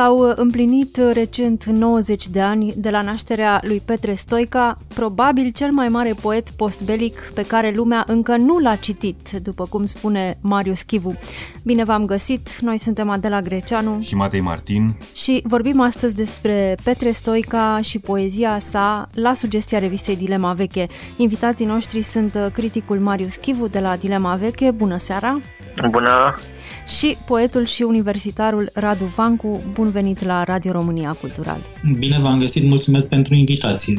S-au uh, împlinit uh, recent 90 de ani de la nașterea lui Petre Stoica, probabil cel mai mare poet postbelic pe care lumea încă nu l-a citit, după cum spune Marius Chivu. Bine v-am găsit, noi suntem Adela Greceanu și Matei Martin și vorbim astăzi despre Petre Stoica și poezia sa la sugestia revistei Dilema Veche. Invitații noștri sunt uh, criticul Marius Chivu de la Dilema Veche. Bună seara! Bună! și poetul și universitarul Radu Vancu. Bun venit la Radio România Cultural! Bine v-am găsit, mulțumesc pentru invitație!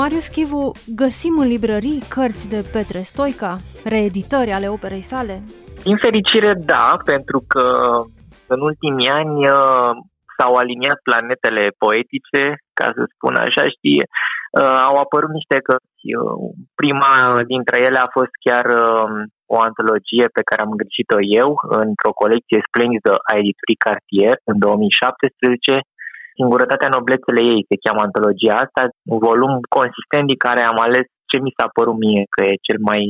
Marius Chivu, găsim în librării cărți de Petre Stoica, reeditări ale operei sale? Din fericire, da, pentru că în ultimii ani uh, s-au aliniat planetele poetice, ca să spun așa, știi, uh, au apărut niște cărți. Uh, prima dintre ele a fost chiar o antologie pe care am îngrijit-o eu într-o colecție splendidă a editurii Cartier în 2017. Singurătatea noblețele ei se cheamă antologia asta, un volum consistent din care am ales ce mi s-a părut mie că e cel mai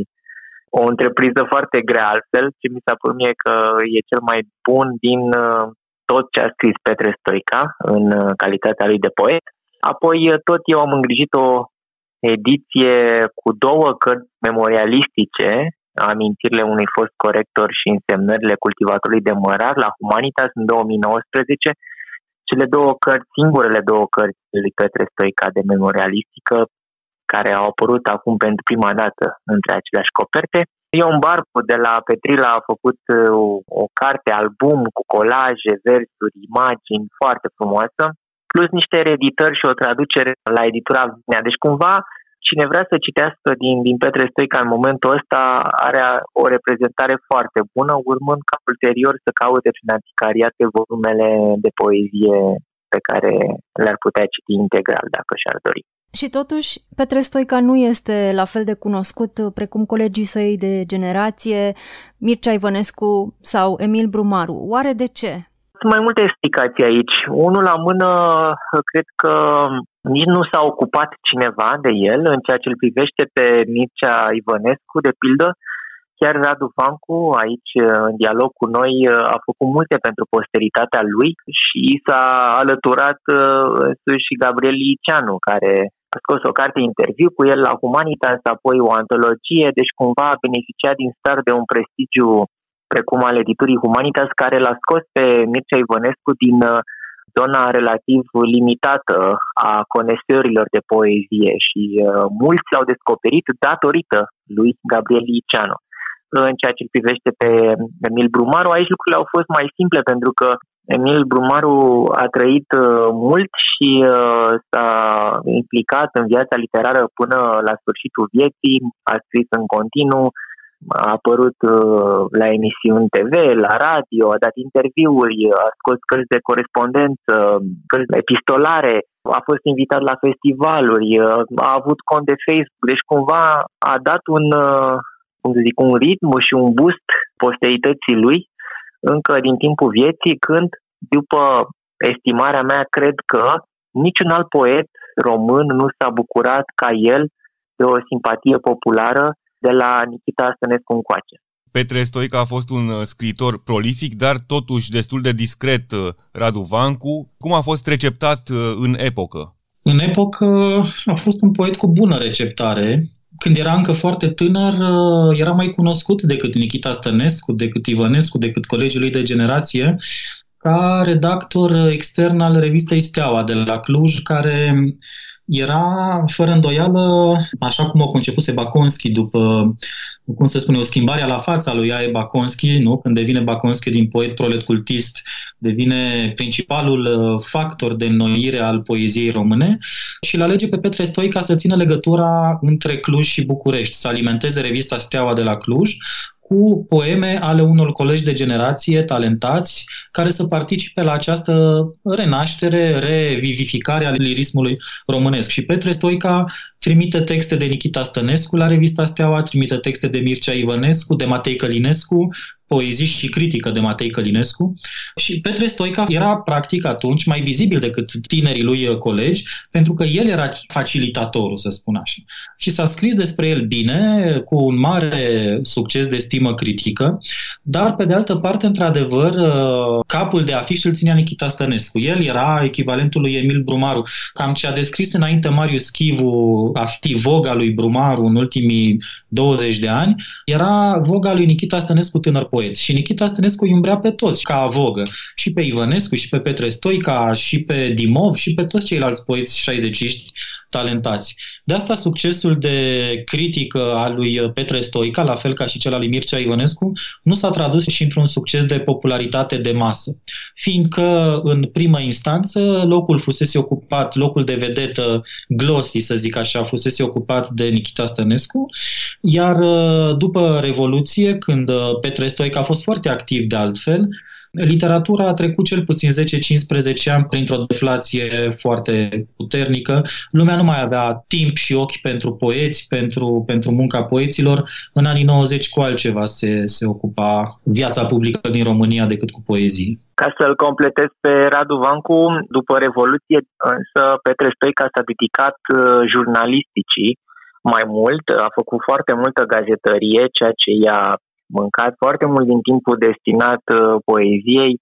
o întrepriză foarte grea altfel, ce mi s-a părut mie că e cel mai bun din uh, tot ce a scris Petre Stoica în uh, calitatea lui de poet. Apoi uh, tot eu am îngrijit o ediție cu două cărți memorialistice amintirile unui fost corector și însemnările cultivatorului de mărar la Humanitas în 2019, cele două cărți, singurele două cărți lui Petre Stoica de memorialistică, care au apărut acum pentru prima dată între aceleași coperte. Ion Barbu de la Petrila a făcut uh, o, o carte album cu colaje, versuri, imagini foarte frumoasă, plus niște reeditări și o traducere la editura Vinea. Deci cumva cine vrea să citească din, din Petre Stoica în momentul ăsta are o reprezentare foarte bună, urmând ca ulterior să caute prin anticariate volumele de poezie pe care le-ar putea citi integral dacă și-ar dori. Și totuși, Petre Stoica nu este la fel de cunoscut precum colegii săi de generație, Mircea Ivănescu sau Emil Brumaru. Oare de ce? Sunt mai multe explicații aici. Unul la mână, cred că nici nu s-a ocupat cineva de el în ceea ce îl privește pe Mircea Ivănescu, de pildă. Chiar Radu Fancu, aici, în dialog cu noi, a făcut multe pentru posteritatea lui și s-a alăturat însuși și Gabriel Liceanu, care a scos o carte interviu cu el la Humanitas, apoi o antologie, deci cumva a beneficiat din start de un prestigiu precum al editurii Humanitas, care l-a scos pe Mircea Ivănescu din uh, zona relativ limitată a conesorilor de poezie și uh, mulți l-au descoperit datorită lui Gabriel Liceanu. În ceea ce privește pe Emil Brumaru, aici lucrurile au fost mai simple pentru că Emil Brumaru a trăit uh, mult și uh, s-a implicat în viața literară până la sfârșitul vieții, a scris în continuu, a apărut uh, la emisiuni TV, la radio, a dat interviuri, a scos cărți de corespondență, cărți epistolare, a fost invitat la festivaluri, uh, a avut cont de Facebook, deci cumva a dat un, uh, cum să zic, un ritm și un boost posterității lui încă din timpul vieții, când, după estimarea mea, cred că niciun alt poet român nu s-a bucurat ca el de o simpatie populară de la Nikita Stănescu încoace. Petre Stoica a fost un uh, scriitor prolific, dar totuși destul de discret, uh, Radu Vancu. Cum a fost receptat uh, în epocă? În epocă a fost un poet cu bună receptare. Când era încă foarte tânăr, era mai cunoscut decât Nikita Stănescu, decât Ivănescu, decât colegii lui de generație, ca redactor extern al revistei Steaua de la Cluj, care era, fără îndoială, așa cum o concepuse Baconski după, cum se spune, o schimbare la fața lui Ae Baconski, nu? când devine Baconski din poet prolet cultist, devine principalul uh, factor de înnoire al poeziei române și îl alege pe Petre Stoica să țină legătura între Cluj și București, să alimenteze revista Steaua de la Cluj, cu poeme ale unor colegi de generație talentați care să participe la această renaștere, revivificare a lirismului românesc. Și Petre Stoica trimite texte de Nikita Stănescu la revista Steaua, trimite texte de Mircea Ivănescu, de Matei Călinescu, poezii și critică de Matei Călinescu și Petre Stoica era practic atunci mai vizibil decât tinerii lui colegi, pentru că el era facilitatorul, să spun așa. Și s-a scris despre el bine, cu un mare succes de stimă critică, dar pe de altă parte, într-adevăr, capul de afiș îl ținea Nikita Stănescu. El era echivalentul lui Emil Brumaru. Cam ce a descris înainte Marius Schivu a fi voga lui Brumaru în ultimii 20 de ani, era voga lui Nikita Stănescu tânăr poet. Și Nikita Stănescu îi umbrea pe toți ca vogă. Și pe Ivănescu, și pe Petre Stoica, și pe Dimov, și pe toți ceilalți poeți șaizeciști talentați. De asta succesul de critică al lui Petre Stoica, la fel ca și cel al lui Mircea Ionescu, nu s-a tradus și într-un succes de popularitate de masă. Fiindcă, în primă instanță, locul fusese ocupat, locul de vedetă glossy, să zic așa, fusese ocupat de Nikita Stănescu, iar după Revoluție, când Petre Stoica a fost foarte activ de altfel, Literatura a trecut cel puțin 10-15 ani printr-o deflație foarte puternică. Lumea nu mai avea timp și ochi pentru poeți, pentru, pentru munca poeților. În anii 90 cu altceva se, se ocupa viața publică din România decât cu poezie. Ca să-l completez pe Radu Vancu, după Revoluție, însă Petreș Stoica s-a dedicat uh, jurnalisticii mai mult, a făcut foarte multă gazetărie, ceea ce i-a mâncat foarte mult din timpul destinat uh, poeziei.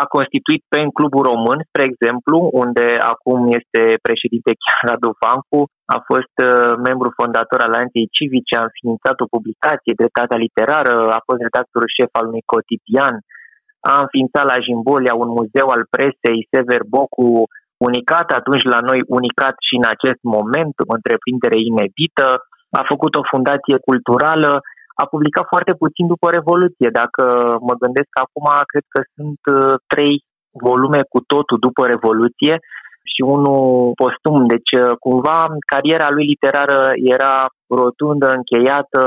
A constituit pe în Clubul Român, spre exemplu, unde acum este președinte chiar Radu Fancu, a fost uh, membru fondator al Alianței Civice, a înființat o publicație, Dreptatea Literară, a fost redactor șef al unui cotidian, a înființat la Jimbolia un muzeu al presei, Sever Bocu, unicat atunci la noi, unicat și în acest moment, o întreprindere inedită, a făcut o fundație culturală a publicat foarte puțin după Revoluție. Dacă mă gândesc acum, cred că sunt uh, trei volume cu totul după Revoluție și unul postum. Deci, uh, cumva, cariera lui literară era rotundă, încheiată.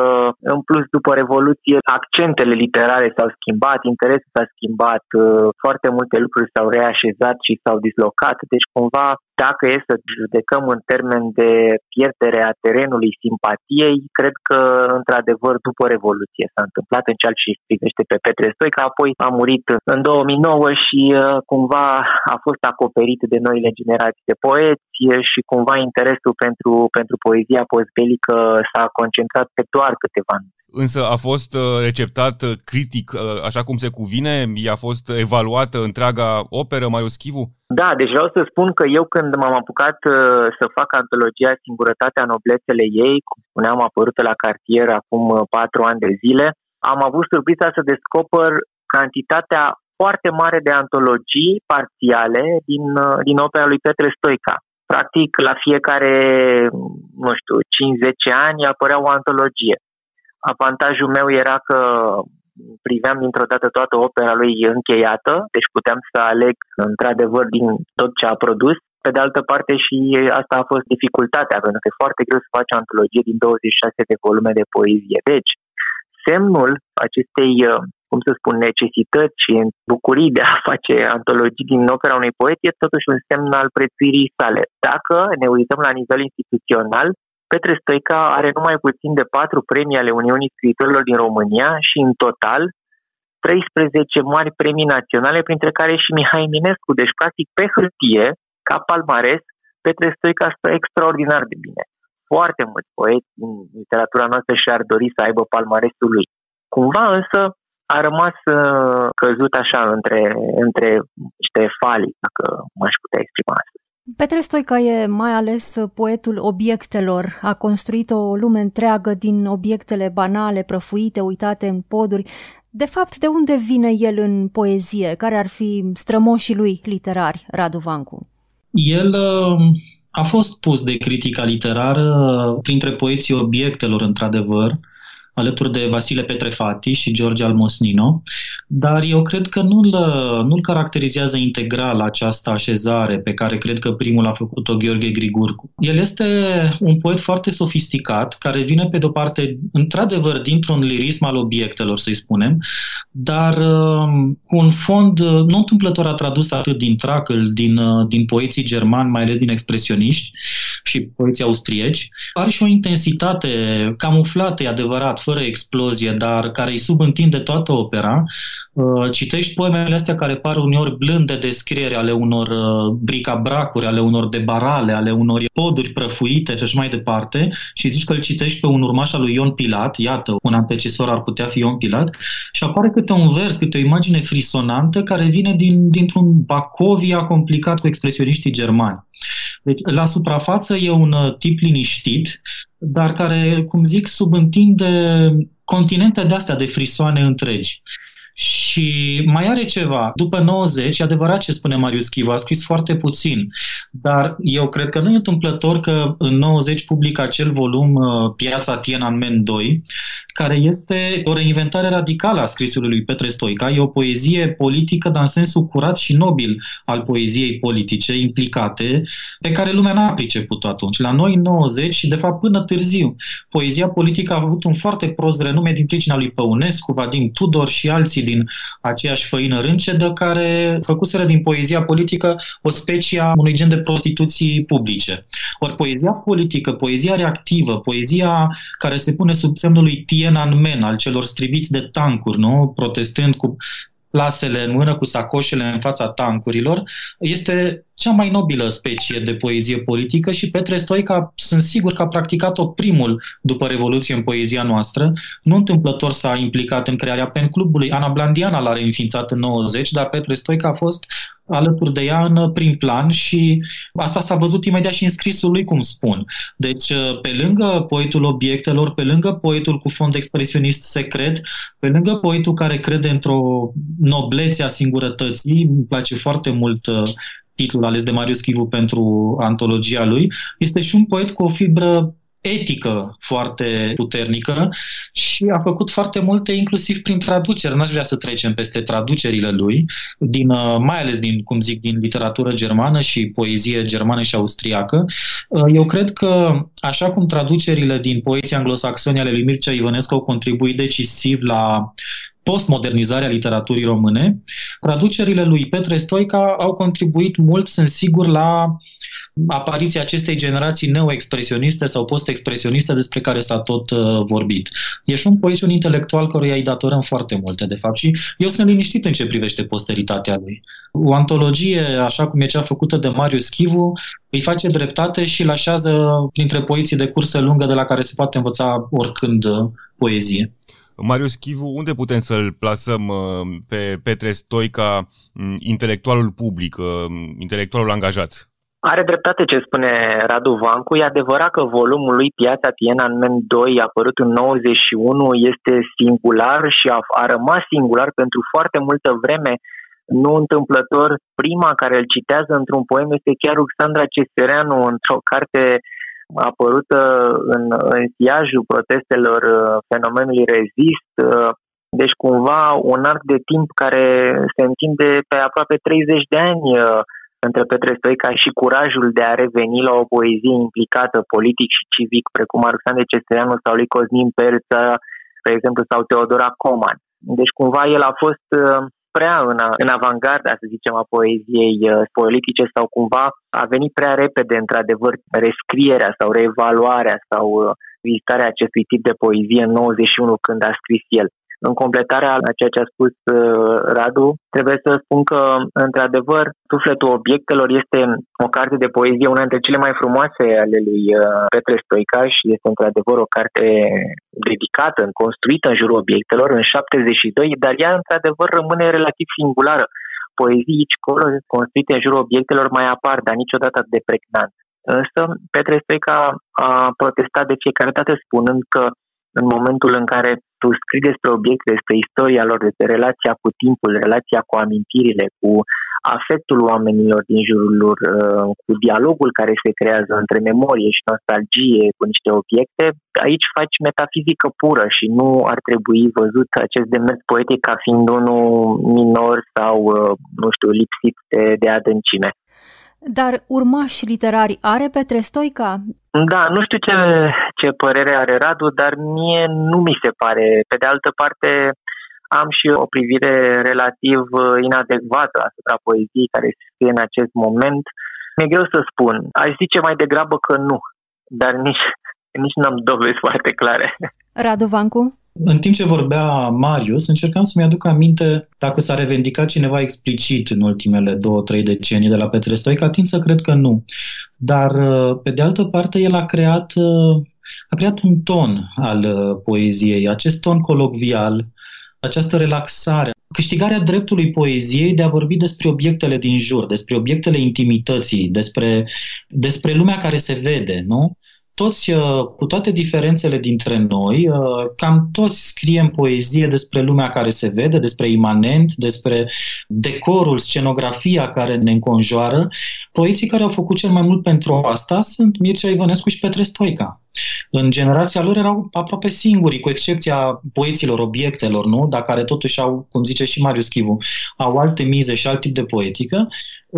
În plus, după Revoluție, accentele literare s-au schimbat, interesul s-a schimbat, uh, foarte multe lucruri s-au reașezat și s-au dislocat. Deci, cumva, dacă e să judecăm în termen de pierdere a terenului simpatiei, cred că, într-adevăr, după Revoluție s-a întâmplat în ceea ce privește pe Petre Stoica, apoi a murit în 2009 și uh, cumva a fost acoperit de noile generații de poeți și cumva interesul pentru, pentru poezia postbelică s-a concentrat pe doar câteva ani. Însă a fost uh, receptat uh, critic, uh, așa cum se cuvine? I-a fost evaluată întreaga operă, Marius Chivu? Da, deci vreau să spun că eu când m-am apucat să fac antologia Singurătatea Noblețele ei, cum spuneam, apărută la cartier acum patru ani de zile, am avut surpriza să descoper cantitatea foarte mare de antologii parțiale din, din opera lui Petre Stoica. Practic, la fiecare, nu știu, 5-10 ani apărea o antologie. Avantajul meu era că priveam dintr-o dată toată opera lui încheiată, deci puteam să aleg într-adevăr din tot ce a produs. Pe de altă parte și asta a fost dificultatea, pentru că e foarte greu să faci o antologie din 26 de volume de poezie. Deci, semnul acestei cum să spun, necesități și bucurii de a face antologii din opera unui poet e totuși un semn al prețuirii sale. Dacă ne uităm la nivel instituțional, Petre Stoica are numai puțin de patru premii ale Uniunii Scriitorilor din România și în total 13 mari premii naționale, printre care și Mihai Minescu. Deci, practic, pe hârtie, ca palmares, Petre Stoica stă extraordinar de bine. Foarte mulți poeți din literatura noastră și-ar dori să aibă palmaresul lui. Cumva însă a rămas uh, căzut așa între, între niște falii, dacă m-aș putea exprima astăzi. Petre Stoica e mai ales poetul obiectelor. A construit o lume întreagă din obiectele banale, prăfuite, uitate în poduri. De fapt, de unde vine el în poezie? Care ar fi strămoșii lui literari, Radu Vancu? El uh, a fost pus de critica literară printre poeții obiectelor, într-adevăr, alături de Vasile Petrefati și George Almosnino, dar eu cred că nu-l, nu-l caracterizează integral această așezare pe care cred că primul a făcut-o Gheorghe Grigurcu. El este un poet foarte sofisticat, care vine pe de-o parte, într-adevăr, dintr-un lirism al obiectelor, să-i spunem, dar um, cu un fond, nu întâmplător a tradus atât din Tracăl, din, uh, din poeții germani, mai ales din expresioniști și poeții austrieci, are și o intensitate camuflată, e adevărat, fără explozie, dar care îi subîntinde toată opera, uh, citești poemele astea care par uneori blânde descriere ale unor uh, bricabracuri, ale unor debarale, ale unor poduri prăfuite și așa mai departe și zici că îl citești pe un urmaș al lui Ion Pilat, iată, un antecesor ar putea fi Ion Pilat, și apare câte un vers, câte o imagine frisonantă care vine din, dintr-un Bacovia complicat cu expresioniștii germani. Deci, la suprafață e un uh, tip liniștit, dar care, cum zic, subîntinde continente de astea de frisoane întregi. Și mai are ceva. După 90, e adevărat ce spune Marius Chivu, a scris foarte puțin, dar eu cred că nu e întâmplător că în 90 publică acel volum uh, Piața Tiananmen 2, care este o reinventare radicală a scrisului lui Petre Stoica. E o poezie politică, dar în sensul curat și nobil al poeziei politice implicate, pe care lumea n-a priceput atunci. La noi, în 90 și, de fapt, până târziu, poezia politică a avut un foarte prost renume din pricina lui Păunescu, Vadim Tudor și alții din aceeași făină râncedă care făcuseră din poezia politică o specie a unui gen de prostituții publice. Ori poezia politică, poezia reactivă, poezia care se pune sub semnul lui Tiananmen, al celor striviți de tancuri, nu? protestând cu plasele în mână cu sacoșele în fața tancurilor, este cea mai nobilă specie de poezie politică și Petre Stoica sunt sigur că a practicat-o primul după Revoluție în poezia noastră. Nu întâmplător s-a implicat în crearea pen clubului. Ana Blandiana l-a reînființat în 90, dar Petre Stoica a fost alături de ea în prim plan și asta s-a văzut imediat și în scrisul lui, cum spun. Deci, pe lângă poetul obiectelor, pe lângă poetul cu fond expresionist secret, pe lângă poetul care crede într-o noblețe a singurătății, îmi place foarte mult uh, titlul ales de Marius Chivu pentru antologia lui, este și un poet cu o fibră etică foarte puternică și a făcut foarte multe, inclusiv prin traduceri. N-aș vrea să trecem peste traducerile lui, din, uh, mai ales din, cum zic, din literatură germană și poezie germană și austriacă. Uh, eu cred că, așa cum traducerile din poeții anglosaxoni ale lui Mircea Ivănescu au contribuit decisiv la postmodernizarea literaturii române, traducerile lui Petre Stoica au contribuit mult, sunt sigur, la apariția acestei generații neoexpresioniste sau post-expresioniste despre care s-a tot uh, vorbit. E și un poet și un intelectual căruia îi datorăm foarte multe, de fapt, și eu sunt liniștit în ce privește posteritatea lui. O antologie, așa cum e cea făcută de Marius Chivu, îi face dreptate și îl așează printre poeții de cursă lungă de la care se poate învăța oricând uh, poezie. Marius Chivu, unde putem să-l plasăm uh, pe Petre Stoica, mm, intelectualul public, uh, intelectualul angajat? Are dreptate ce spune Radu Vancu. E adevărat că volumul lui Piața Tiananmen 2, apărut în 91, este singular și a, a rămas singular pentru foarte multă vreme. Nu întâmplător, prima care îl citează într-un poem este chiar Ruxandra Cesereanu într-o carte apărută în, în siajul protestelor uh, fenomenului rezist. Uh, deci cumva un arc de timp care se întinde pe aproape 30 de ani uh, între Petre Stoica și curajul de a reveni la o poezie implicată politic și civic, precum Alexandre Cesteanu sau lui Cosmin Perță, de exemplu, sau Teodora Coman. Deci cumva el a fost prea în, în avangarda, să zicem, a poeziei uh, politice sau cumva a venit prea repede, într-adevăr, rescrierea sau reevaluarea sau uh, vizitarea acestui tip de poezie în 91 când a scris el. În completarea la ceea ce a spus uh, Radu, trebuie să spun că, într-adevăr, Sufletul obiectelor este o carte de poezie, una dintre cele mai frumoase ale lui uh, Petre Stoica și este, într-adevăr, o carte dedicată, construită în jurul obiectelor, în 72, dar ea, într-adevăr, rămâne relativ singulară. Poezii aici, acolo, construite în jurul obiectelor, mai apar, dar niciodată atât de pregnant. Însă, Petre Stoica a protestat de fiecare dată spunând că în momentul în care tu scrii despre obiecte, despre istoria lor, despre relația cu timpul, relația cu amintirile, cu afectul oamenilor din jurul lor, uh, cu dialogul care se creează între memorie și nostalgie cu niște obiecte, aici faci metafizică pură și nu ar trebui văzut acest demers poetic ca fiind unul minor sau, uh, nu știu, lipsit de, de adâncime. Dar urmași literari are Petre Stoica? Da, nu știu ce, ce părere are Radu, dar mie nu mi se pare. Pe de altă parte, am și o privire relativ uh, inadecvată asupra poeziei care se scrie în acest moment. Mi-e greu să spun. Aș zice mai degrabă că nu, dar nici, nici n-am dovezi foarte clare. Radu Vancu? În timp ce vorbea Marius, încercam să-mi aduc aminte dacă s-a revendicat cineva explicit în ultimele două, trei decenii de la Petre Stoica, tind să cred că nu. Dar, pe de altă parte, el a creat, a creat un ton al poeziei, acest ton colocvial, această relaxare, câștigarea dreptului poeziei de a vorbi despre obiectele din jur, despre obiectele intimității, despre, despre lumea care se vede, nu? Toți, uh, cu toate diferențele dintre noi, uh, cam toți scriem poezie despre lumea care se vede, despre imanent, despre decorul, scenografia care ne înconjoară. Poeții care au făcut cel mai mult pentru asta sunt Mircea Ivănescu și Petre Stoica. În generația lor erau aproape singuri, cu excepția poeților, obiectelor, nu? Dar care totuși au, cum zice și Marius Chivu, au alte mize și alt tip de poetică.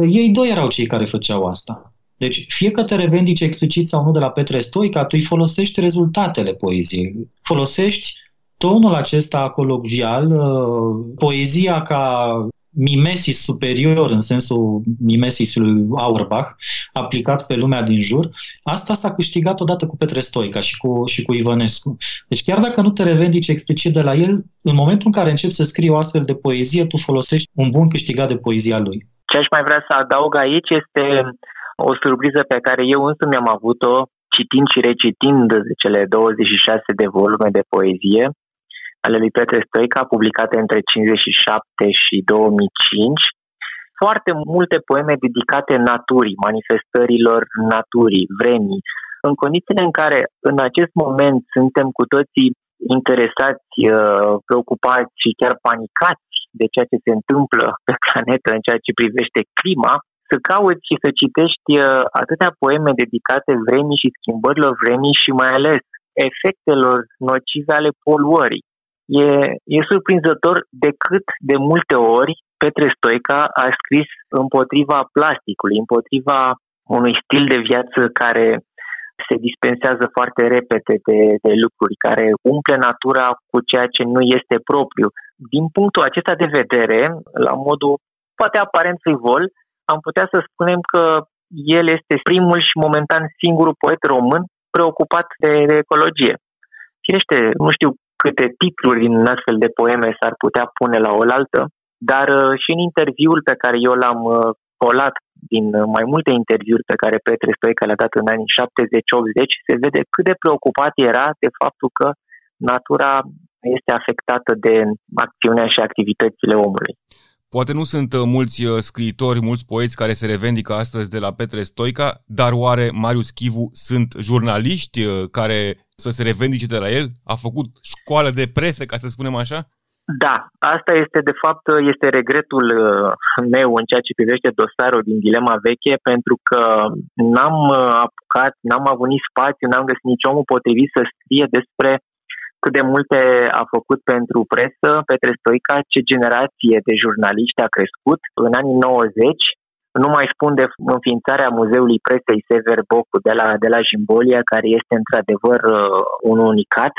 Ei doi erau cei care făceau asta. Deci, fie că te revendici explicit sau nu de la Petre Stoica, tu îi folosești rezultatele poeziei. Folosești tonul acesta colocvial, uh, poezia ca mimesis superior, în sensul mimesisului Auerbach, aplicat pe lumea din jur, asta s-a câștigat odată cu Petre Stoica și cu, și cu Ivănescu. Deci chiar dacă nu te revendici explicit de la el, în momentul în care începi să scrii o astfel de poezie, tu folosești un bun câștigat de poezia lui. Ce aș mai vrea să adaug aici este o surpriză pe care eu însumi am avut-o citind și recitind cele 26 de volume de poezie ale lui Petre Stoica, publicate între 57 și 2005, foarte multe poeme dedicate naturii, manifestărilor naturii, vremii, în condițiile în care în acest moment suntem cu toții interesați, uh, preocupați și chiar panicați de ceea ce se întâmplă pe planetă în ceea ce privește clima, să cauți și să citești uh, atâtea poeme dedicate vremii și schimbărilor vremii și mai ales efectelor nocive ale poluării. E, e surprinzător de cât de multe ori Petre Stoica a scris împotriva plasticului, împotriva unui stil de viață care se dispensează foarte repede de, de lucruri, care umple natura cu ceea ce nu este propriu. Din punctul acesta de vedere, la modul poate aparent frivol, am putea să spunem că el este primul și momentan singurul poet român preocupat de, de ecologie. Firește, nu știu câte titluri din astfel de poeme s-ar putea pune la oaltă, dar uh, și în interviul pe care eu l-am uh, colat din uh, mai multe interviuri pe care Petre Stoica le-a dat în anii 70-80, se vede cât de preocupat era de faptul că natura este afectată de acțiunea și activitățile omului. Poate nu sunt uh, mulți uh, scriitori, mulți poeți care se revendică astăzi de la Petre Stoica, dar oare Marius Chivu sunt jurnaliști uh, care să se revendice de la el? A făcut școală de presă, ca să spunem așa? Da, asta este de fapt este regretul meu în ceea ce privește dosarul din Dilema Veche, pentru că n-am apucat, n-am avut nici spațiu, n-am găsit nici omul potrivit să scrie despre cât de multe a făcut pentru presă Petre Stoica, ce generație de jurnaliști a crescut. În anii 90, nu mai spun de înființarea Muzeului Presei Sever Bocu de la, de la Jimbolia, care este într-adevăr uh, un unicat.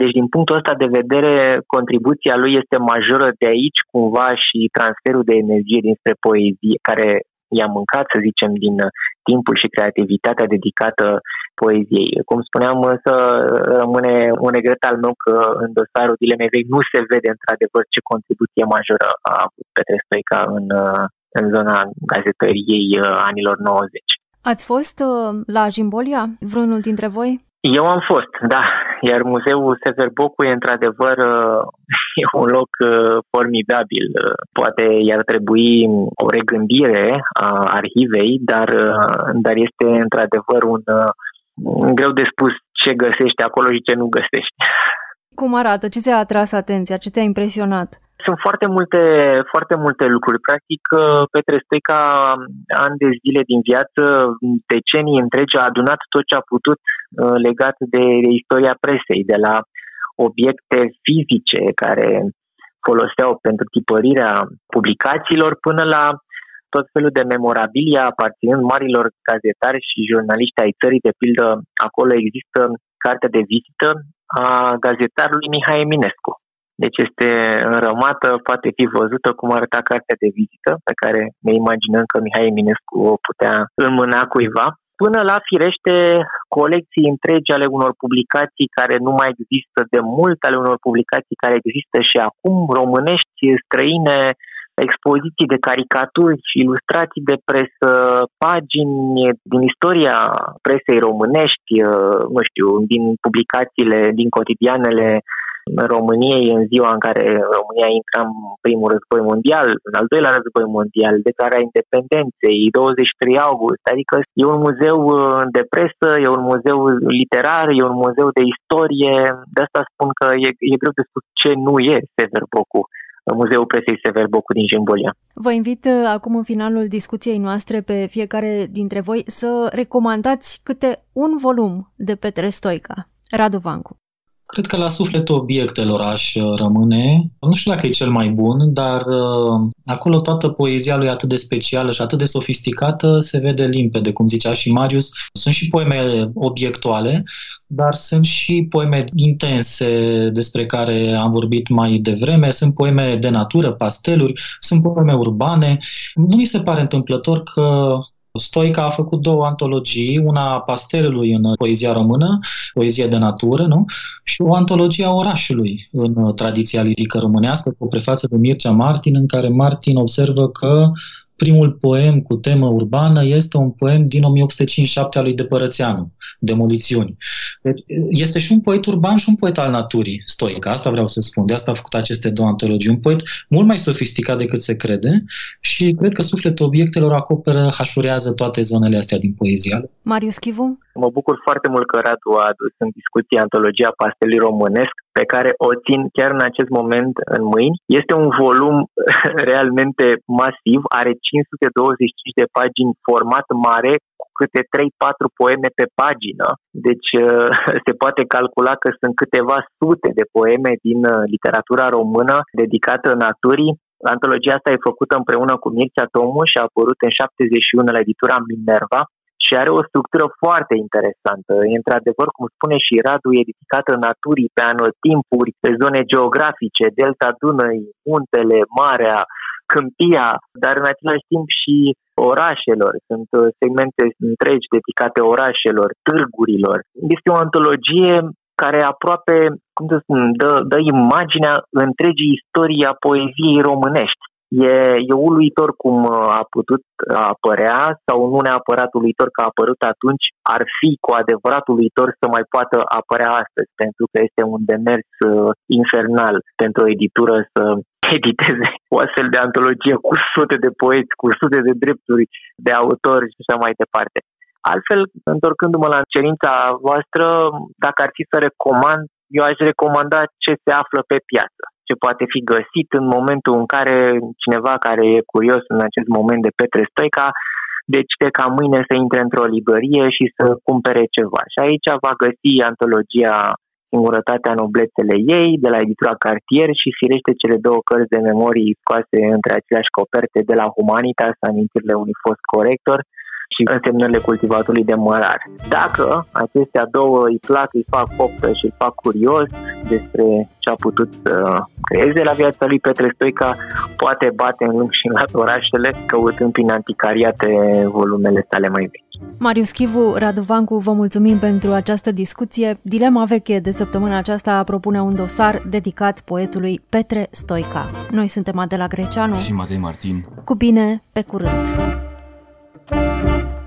Deci, din punctul ăsta de vedere, contribuția lui este majoră de aici, cumva, și transferul de energie dinspre poezie, care i-a mâncat, să zicem, din timpul și creativitatea dedicată poeziei. Cum spuneam, să rămâne un regret al meu că în dosarul Dilemei Vechi nu se vede într-adevăr ce contribuție majoră a avut Petre Stoica în, în zona gazetăriei anilor 90. Ați fost uh, la Jimbolia, vreunul dintre voi? Eu am fost, da. Iar muzeul Sever Bocu e într-adevăr uh, e un loc uh, formidabil. Poate i-ar trebui o regândire a arhivei, dar, dar este într-adevăr un, greu de spus ce găsești acolo și ce nu găsești. Cum arată? Ce ți-a atras atenția? Ce te-a impresionat? Sunt foarte multe, foarte multe lucruri. Practic, Petre Stoica, ani de zile din viață, decenii întregi, a adunat tot ce a putut uh, legat de istoria presei, de la obiecte fizice care foloseau pentru tipărirea publicațiilor până la tot felul de memorabilia aparținând marilor gazetari și jurnaliști ai țării, de pildă acolo există cartea de vizită a gazetarului Mihai Eminescu. Deci este înrămată, poate fi văzută cum arăta cartea de vizită, pe care ne imaginăm că Mihai Eminescu o putea înmâna cuiva. până la firește colecții întregi ale unor publicații care nu mai există de mult, ale unor publicații care există și acum, românești, străine, expoziții de caricaturi și ilustrații de presă, pagini din istoria presei românești, nu știu, din publicațiile, din cotidianele României în ziua în care România intra în primul război mondial, în al doilea război mondial, declararea independenței, 23 august, adică e un muzeu uh, de presă, e un muzeu literar, e un muzeu de istorie, de asta spun că e, e greu de spus ce nu e Sever Bocu. Muzeul Presei Sever Bocu din Jimbolia. Vă invit uh, acum în finalul discuției noastre pe fiecare dintre voi să recomandați câte un volum de Petre Stoica. Radu Vancu. Cred că la sufletul obiectelor aș uh, rămâne. Nu știu dacă e cel mai bun, dar uh, acolo toată poezia lui atât de specială și atât de sofisticată se vede limpede, cum zicea și Marius. Sunt și poeme obiectuale, dar sunt și poeme intense despre care am vorbit mai devreme, sunt poeme de natură, pasteluri, sunt poeme urbane. Nu mi se pare întâmplător că Stoica a făcut două antologii, una a pastelului în poezia română, poezie de natură, nu? și o antologie a orașului în tradiția lirică românească, cu o prefață de Mircea Martin, în care Martin observă că primul poem cu temă urbană este un poem din 1857 al lui Depărățeanu, Demolițiuni. Deci este și un poet urban și un poet al naturii, Stoica, asta vreau să spun. De asta a făcut aceste două antologii. Un poet mult mai sofisticat decât se crede și cred că sufletul obiectelor acoperă, hașurează toate zonele astea din poezia. Marius Chivu? Mă bucur foarte mult că Radu a adus în discuție antologia Pastelii Românesc, pe care o țin chiar în acest moment în mâini. Este un volum realmente masiv, are 525 de pagini format mare, cu câte 3-4 poeme pe pagină. Deci se poate calcula că sunt câteva sute de poeme din uh, literatura română dedicată naturii. Antologia asta e făcută împreună cu Mircea Tomu și a apărut în 71 la editura Minerva și are o structură foarte interesantă. E într-adevăr, cum spune și Radu, e dedicată naturii pe anotimpuri, pe zone geografice, delta Dunăi, muntele, marea, câmpia, dar în același timp și orașelor. Sunt uh, segmente întregi dedicate orașelor, târgurilor. Este o antologie care aproape, cum să spun, dă, dă imaginea întregii istorii a poeziei românești. E, e uluitor cum uh, a putut apărea sau nu neapărat uluitor că a apărut atunci, ar fi cu adevărat uluitor să mai poată apărea astăzi, pentru că este un demers uh, infernal pentru o editură să editeze o astfel de antologie cu sute de poeți, cu sute de drepturi de autori și așa mai departe. Altfel, întorcându-mă la cerința voastră, dacă ar fi să recomand, eu aș recomanda ce se află pe piață ce poate fi găsit în momentul în care cineva care e curios în acest moment de Petre Stoica decide ca mâine să intre într-o librărie și să cumpere ceva. Și aici va găsi antologia Singurătatea noblețele ei, de la editura Cartier și firește cele două cărți de memorii scoase între aceleași coperte de la Humanitas, amintirile unui fost corector, și însemnările cultivatului de mărar. Dacă acestea două îi plac, îi fac popă și îi fac curios despre ce a putut să creeze la viața lui Petre Stoica, poate bate în lung și în lat orașele, căutând prin anticariate volumele sale mai vechi. Marius Chivu, Radu Vancu, vă mulțumim pentru această discuție. Dilema veche de săptămâna aceasta propune un dosar dedicat poetului Petre Stoica. Noi suntem Adela Greceanu și Matei Martin. Cu bine, pe curând! Thank you.